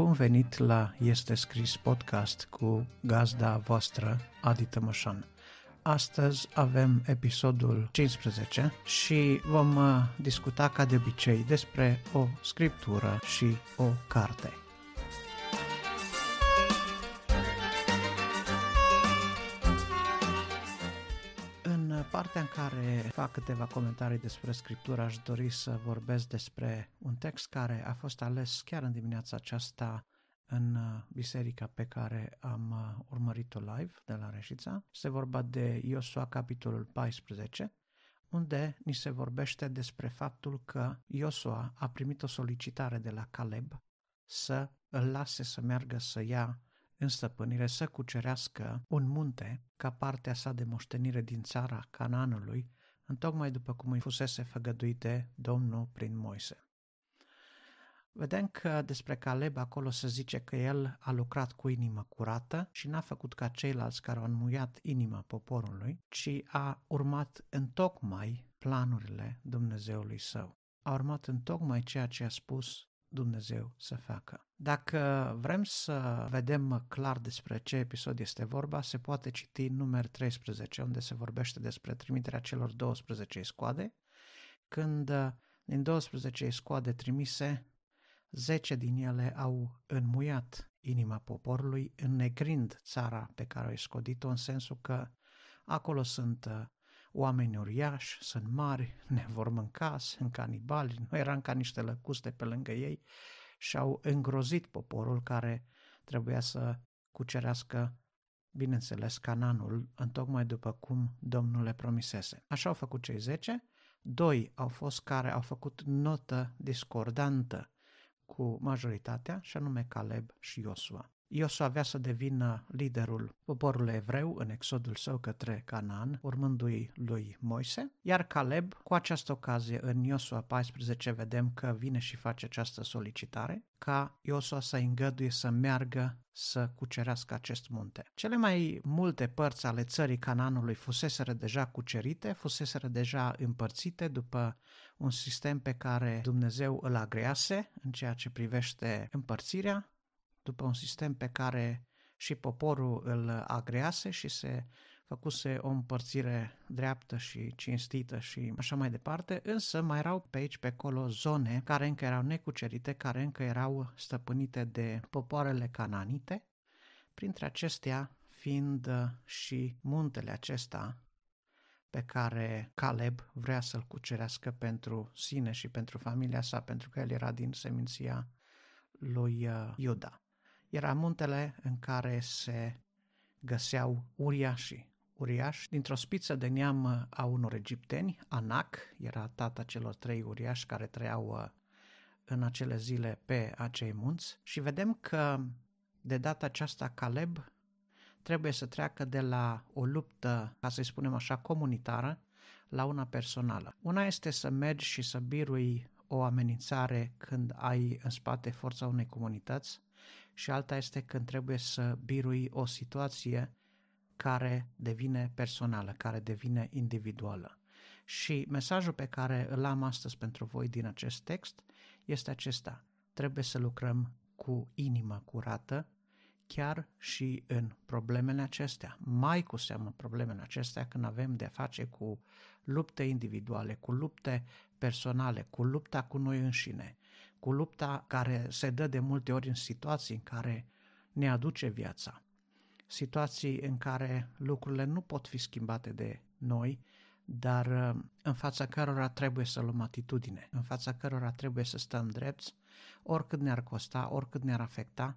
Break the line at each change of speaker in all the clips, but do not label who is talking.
Bun venit la Este Scris podcast cu gazda voastră, Adi Tămășan. Astăzi avem episodul 15 și vom uh, discuta ca de obicei despre o scriptură și o carte. Partea în care fac câteva comentarii despre scriptură, aș dori să vorbesc despre un text care a fost ales chiar în dimineața aceasta în uh, biserica pe care am uh, urmărit-o live de la Reșița. Se vorba de Iosua, capitolul 14, unde ni se vorbește despre faptul că Iosua a primit o solicitare de la Caleb să îl lase să meargă să ia în stăpânire, să cucerească un munte ca partea sa de moștenire din țara Canaanului, întocmai după cum îi fusese făgăduite Domnul prin Moise. Vedem că despre Caleb acolo se zice că el a lucrat cu inimă curată și n-a făcut ca ceilalți care au înmuiat inima poporului, ci a urmat în tocmai planurile Dumnezeului său. A urmat în tocmai ceea ce a spus Dumnezeu să facă. Dacă vrem să vedem clar despre ce episod este vorba, se poate citi numer 13, unde se vorbește despre trimiterea celor 12 scoade, când din 12 scoade trimise, Zece din ele au înmuiat inima poporului, înnegrind țara pe care au scodit-o, în sensul că acolo sunt uh, oameni uriași, sunt mari, ne vor mânca, sunt canibali, nu eram ca niște lăcuste pe lângă ei și au îngrozit poporul care trebuia să cucerească, bineînțeles, Cananul, întocmai după cum Domnul le promisese. Așa au făcut cei zece, doi au fost care au făcut notă discordantă cu majoritatea, și anume Caleb și Iosua. Iosua avea să devină liderul poporului evreu în exodul său către Canaan, urmându-i lui Moise, iar Caleb, cu această ocazie, în Iosua 14, vedem că vine și face această solicitare, ca Iosua să îngăduie să meargă să cucerească acest munte. Cele mai multe părți ale țării Cananului fuseseră deja cucerite, fuseseră deja împărțite după un sistem pe care Dumnezeu îl agrease în ceea ce privește împărțirea, după un sistem pe care și poporul îl agrease și se făcuse o împărțire dreaptă și cinstită și așa mai departe, însă mai erau pe aici, pe acolo, zone care încă erau necucerite, care încă erau stăpânite de popoarele cananite, printre acestea fiind și muntele acesta pe care Caleb vrea să-l cucerească pentru sine și pentru familia sa, pentru că el era din seminția lui uh, Iuda. Era muntele în care se găseau uriașii. Uriași, dintr-o spiță de neam a unor egipteni, Anac era tata celor trei uriași care trăiau uh, în acele zile pe acei munți și vedem că de data aceasta Caleb trebuie să treacă de la o luptă, ca să-i spunem așa, comunitară, la una personală. Una este să mergi și să birui o amenințare când ai în spate forța unei comunități și alta este când trebuie să birui o situație care devine personală, care devine individuală. Și mesajul pe care îl am astăzi pentru voi din acest text este acesta. Trebuie să lucrăm cu inima curată, chiar și în problemele acestea. Mai cu seamă problemele acestea când avem de face cu lupte individuale, cu lupte personale, cu lupta cu noi înșine, cu lupta care se dă de multe ori în situații în care ne aduce viața, situații în care lucrurile nu pot fi schimbate de noi, dar uh, în fața cărora trebuie să luăm atitudine, în fața cărora trebuie să stăm drepți, oricât ne-ar costa, oricât ne-ar afecta,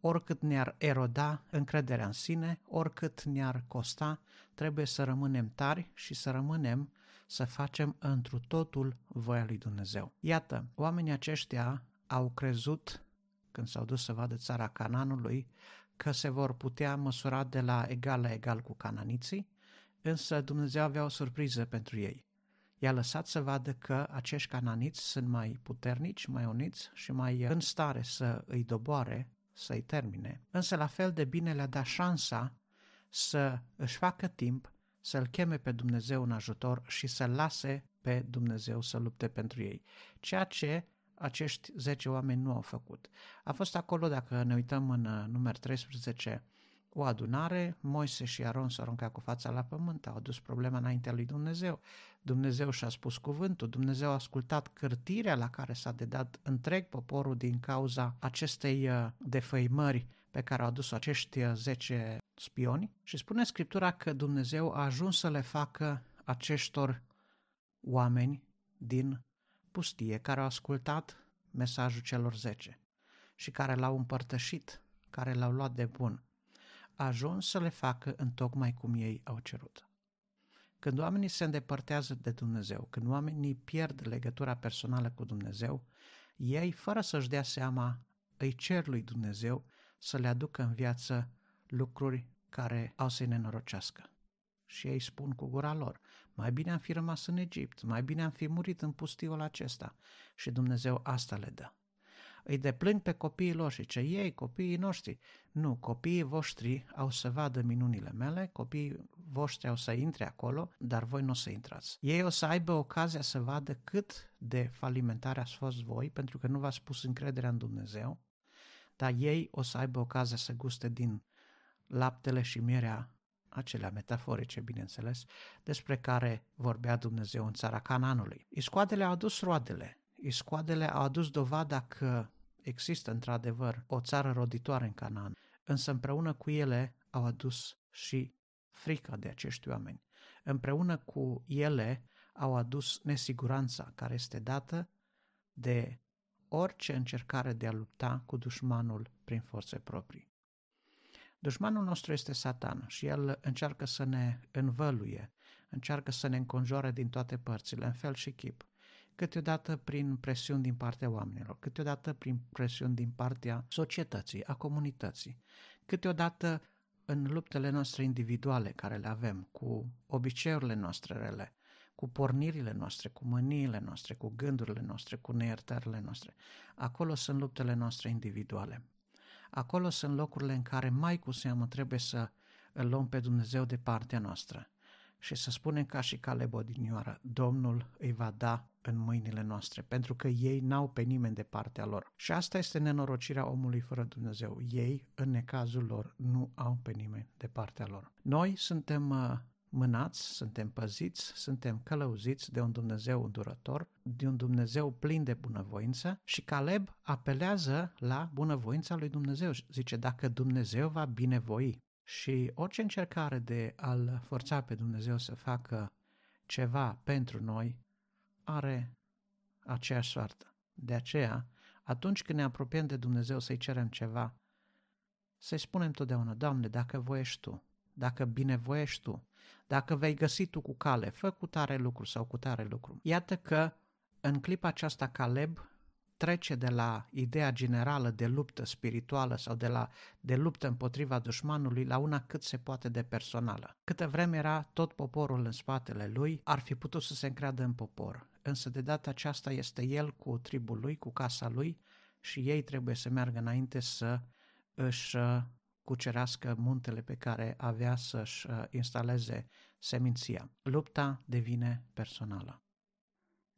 oricât ne-ar eroda încrederea în sine, oricât ne-ar costa, trebuie să rămânem tari și să rămânem să facem întru totul voia lui Dumnezeu. Iată, oamenii aceștia au crezut, când s-au dus să vadă țara Cananului, că se vor putea măsura de la egal la egal cu cananiții, însă Dumnezeu avea o surpriză pentru ei. I-a lăsat să vadă că acești cananiți sunt mai puternici, mai uniți și mai în stare să îi doboare, să-i termine, însă la fel de bine le-a dat șansa să își facă timp să-L cheme pe Dumnezeu în ajutor și să lase pe Dumnezeu să lupte pentru ei. Ceea ce acești 10 oameni nu au făcut. A fost acolo, dacă ne uităm în uh, număr 13, o adunare, Moise și Aron s-au aruncat cu fața la pământ, au adus problema înaintea lui Dumnezeu. Dumnezeu și-a spus cuvântul, Dumnezeu a ascultat cârtirea la care s-a dedat întreg poporul din cauza acestei uh, defăimări pe care au adus acești 10 uh, spioni și spune Scriptura că Dumnezeu a ajuns să le facă aceștor oameni din pustie care au ascultat mesajul celor 10 și care l-au împărtășit, care l-au luat de bun, a ajuns să le facă în tocmai cum ei au cerut. Când oamenii se îndepărtează de Dumnezeu, când oamenii pierd legătura personală cu Dumnezeu, ei, fără să-și dea seama, îi cer lui Dumnezeu să le aducă în viață lucruri care au să-i nenorocească. Și ei spun cu gura lor, mai bine am fi rămas în Egipt, mai bine am fi murit în pustiul acesta. Și Dumnezeu asta le dă îi deplâng pe copiii lor și ce ei, copiii noștri. Nu, copiii voștri au să vadă minunile mele, copiii voștri au să intre acolo, dar voi nu o să intrați. Ei o să aibă ocazia să vadă cât de falimentare ați fost voi, pentru că nu v-ați pus încrederea în Dumnezeu, dar ei o să aibă ocazia să guste din laptele și mierea acelea metaforice, bineînțeles, despre care vorbea Dumnezeu în țara Cananului. Iscoadele au adus roadele, iscoadele au adus dovada că există într-adevăr o țară roditoare în Canaan, însă împreună cu ele au adus și frica de acești oameni. Împreună cu ele au adus nesiguranța care este dată de orice încercare de a lupta cu dușmanul prin forțe proprii. Dușmanul nostru este Satan și el încearcă să ne învăluie, încearcă să ne înconjoare din toate părțile, în fel și chip câteodată prin presiuni din partea oamenilor, câteodată prin presiuni din partea societății, a comunității, câteodată în luptele noastre individuale care le avem, cu obiceiurile noastre rele, cu pornirile noastre, cu mâniile noastre, cu gândurile noastre, cu neiertările noastre. Acolo sunt luptele noastre individuale. Acolo sunt locurile în care mai cu seamă trebuie să îl luăm pe Dumnezeu de partea noastră și să spunem ca și Caleb odinioară, Domnul îi va da în mâinile noastre, pentru că ei n-au pe nimeni de partea lor. Și asta este nenorocirea omului fără Dumnezeu. Ei, în necazul lor, nu au pe nimeni de partea lor. Noi suntem uh, mânați, suntem păziți, suntem călăuziți de un Dumnezeu îndurător, de un Dumnezeu plin de bunăvoință și Caleb apelează la bunăvoința lui Dumnezeu. Zice, dacă Dumnezeu va binevoi și orice încercare de a-L forța pe Dumnezeu să facă ceva pentru noi are aceeași soartă. De aceea, atunci când ne apropiem de Dumnezeu să-i cerem ceva, să-i spunem totdeauna, Doamne, dacă voiești Tu, dacă binevoiești Tu, dacă vei găsi Tu cu cale, fă cu tare lucru sau cu tare lucru. Iată că în clipa aceasta Caleb trece de la ideea generală de luptă spirituală sau de, la, de luptă împotriva dușmanului la una cât se poate de personală. Câte vreme era tot poporul în spatele lui, ar fi putut să se încreadă în popor. Însă de data aceasta este el cu tribul lui, cu casa lui și ei trebuie să meargă înainte să își uh, cucerească muntele pe care avea să-și uh, instaleze seminția. Lupta devine personală.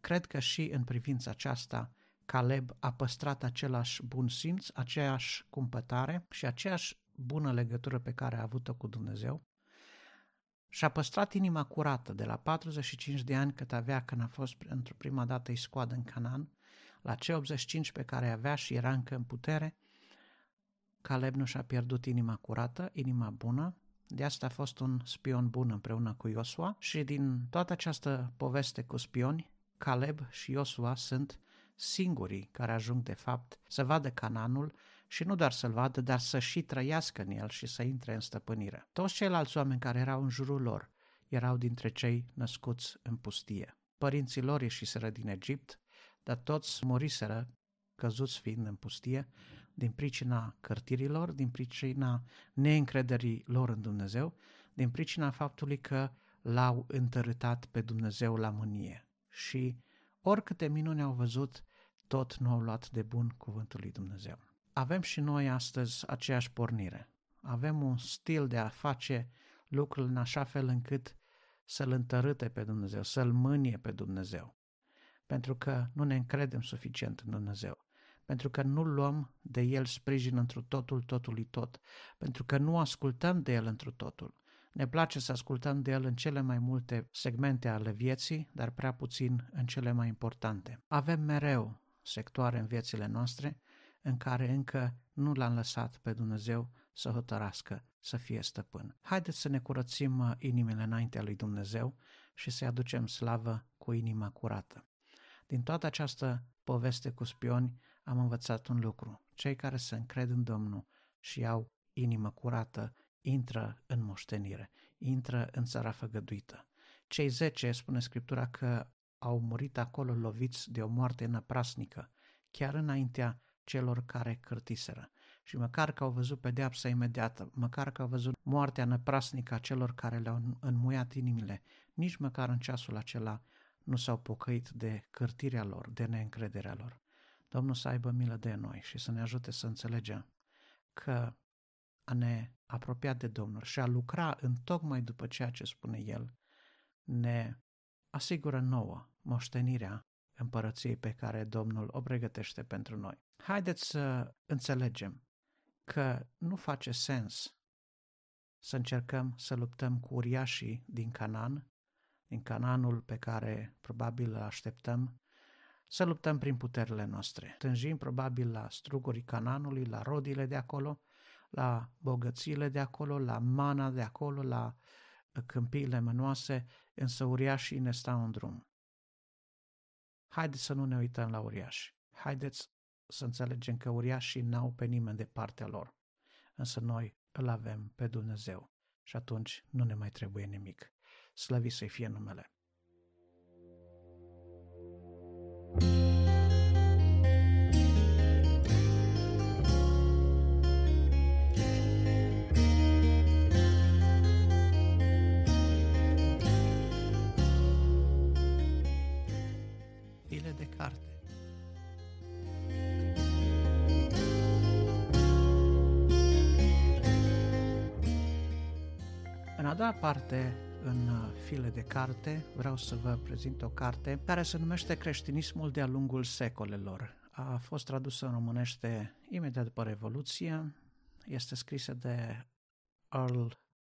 Cred că și în privința aceasta Caleb a păstrat același bun simț, aceeași cumpătare și aceeași bună legătură pe care a avut-o cu Dumnezeu și a păstrat inima curată de la 45 de ani cât avea când a fost pentru prima dată iscoadă în Canaan, la cei 85 pe care avea și era încă în putere, Caleb nu și-a pierdut inima curată, inima bună, de asta a fost un spion bun împreună cu Iosua și din toată această poveste cu spioni, Caleb și Iosua sunt singurii care ajung de fapt să vadă Cananul și nu doar să-l vadă, dar să și trăiască în el și să intre în stăpânire. Toți ceilalți oameni care erau în jurul lor erau dintre cei născuți în pustie. Părinții lor ieșiseră din Egipt, dar toți moriseră căzuți fiind în pustie din pricina cărtirilor, din pricina neîncrederii lor în Dumnezeu, din pricina faptului că l-au întărâtat pe Dumnezeu la mânie. Și oricâte minuni au văzut, tot nu au luat de bun cuvântul lui Dumnezeu. Avem și noi astăzi aceeași pornire. Avem un stil de a face lucrurile în așa fel încât să-L întărâte pe Dumnezeu, să-L mânie pe Dumnezeu. pentru că nu ne încredem suficient în Dumnezeu, pentru că nu luăm de El sprijin întru totul, totului tot, pentru că nu ascultăm de El întru totul. Ne place să ascultăm de El în cele mai multe segmente ale vieții, dar prea puțin în cele mai importante. Avem mereu sectoare în viețile noastre în care încă nu l-am lăsat pe Dumnezeu să hotărască să fie stăpân. Haideți să ne curățim uh, inimile înaintea lui Dumnezeu și să-i aducem slavă cu inima curată. Din toată această poveste cu spioni am învățat un lucru. Cei care se încred în Domnul și au inimă curată intră în moștenire, intră în țara făgăduită. Cei zece, spune Scriptura, că au murit acolo loviți de o moarte năprasnică, chiar înaintea celor care cârtiseră. Și măcar că au văzut pedeapsa imediată, măcar că au văzut moartea năprasnică a celor care le-au înmuiat inimile, nici măcar în ceasul acela nu s-au pocăit de cârtirea lor, de neîncrederea lor. Domnul să aibă milă de noi și să ne ajute să înțelegem că a ne apropia de Domnul și a lucra în tocmai după ceea ce spune El, ne asigură nouă moștenirea împărăției pe care Domnul o pregătește pentru noi. Haideți să înțelegem că nu face sens să încercăm să luptăm cu uriașii din Canaan, din Cananul pe care probabil îl așteptăm, să luptăm prin puterile noastre. Tânjim probabil la strugurii Cananului, la rodile de acolo, la bogățiile de acolo, la mana de acolo, la câmpiile mănoase, însă uriașii ne stau în drum. Haideți să nu ne uităm la uriași. Haideți să înțelegem că uriașii n-au pe nimeni de partea lor, însă noi îl avem pe Dumnezeu și atunci nu ne mai trebuie nimic. Slăvi să-i fie numele. Doua parte, în uh, file de carte, vreau să vă prezint o carte care se numește Creștinismul de-a lungul secolelor. A fost tradusă în românește imediat după Revoluție, este scrisă de Earl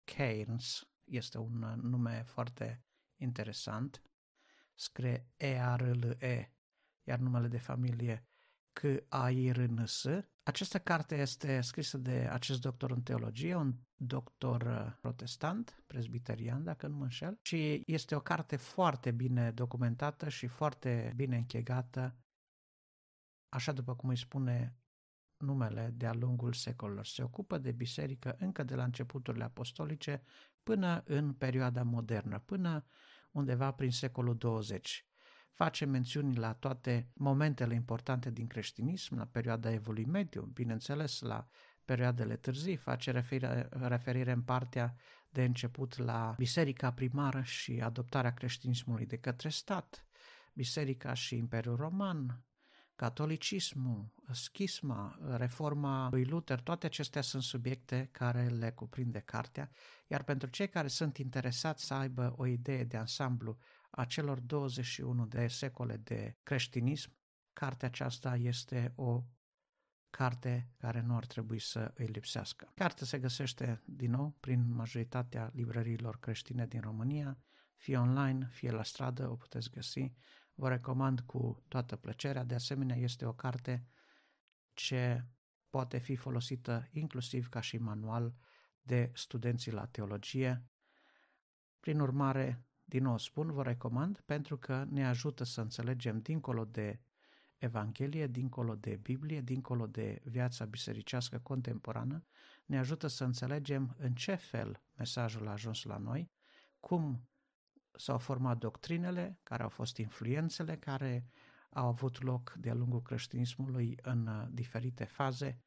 Keynes, este un uh, nume foarte interesant, scrie E-A-R-L-E, iar numele de familie C-A-I-R-N-S. Această carte este scrisă de acest doctor în teologie, un doctor uh, protestant, presbiterian, dacă nu mă înșel, și este o carte foarte bine documentată și foarte bine închegată, așa după cum îi spune numele de-a lungul secolelor. Se ocupă de biserică încă de la începuturile apostolice până în perioada modernă, până undeva prin secolul 20 face mențiuni la toate momentele importante din creștinism, la perioada Evului Mediu, bineînțeles la perioadele târzii, face referire, referire în partea de început la biserica primară și adoptarea creștinismului de către stat, biserica și Imperiul Roman, catolicismul, schisma, reforma lui Luther, toate acestea sunt subiecte care le cuprinde cartea, iar pentru cei care sunt interesați să aibă o idee de ansamblu a celor 21 de secole de creștinism, cartea aceasta este o carte care nu ar trebui să îi lipsească. Cartea se găsește din nou prin majoritatea librăriilor creștine din România, fie online, fie la stradă, o puteți găsi. Vă recomand cu toată plăcerea. De asemenea, este o carte ce poate fi folosită inclusiv ca și manual de studenții la teologie. Prin urmare, din nou spun, vă recomand pentru că ne ajută să înțelegem dincolo de Evanghelie, dincolo de Biblie, dincolo de viața bisericească contemporană, ne ajută să înțelegem în ce fel mesajul a ajuns la noi, cum s-au format doctrinele, care au fost influențele care au avut loc de-a lungul creștinismului în uh, diferite faze,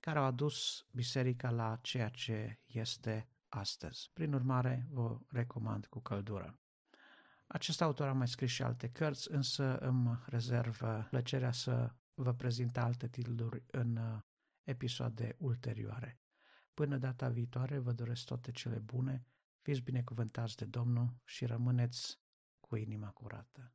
care au adus biserica la ceea ce este astăzi. Prin urmare, vă recomand cu căldură. Acest autor a mai scris și alte cărți, însă îmi rezerv plăcerea să vă prezint alte titluri în uh, episoade ulterioare. Până data viitoare, vă doresc toate cele bune, fiți binecuvântați de Domnul și rămâneți cu inima curată.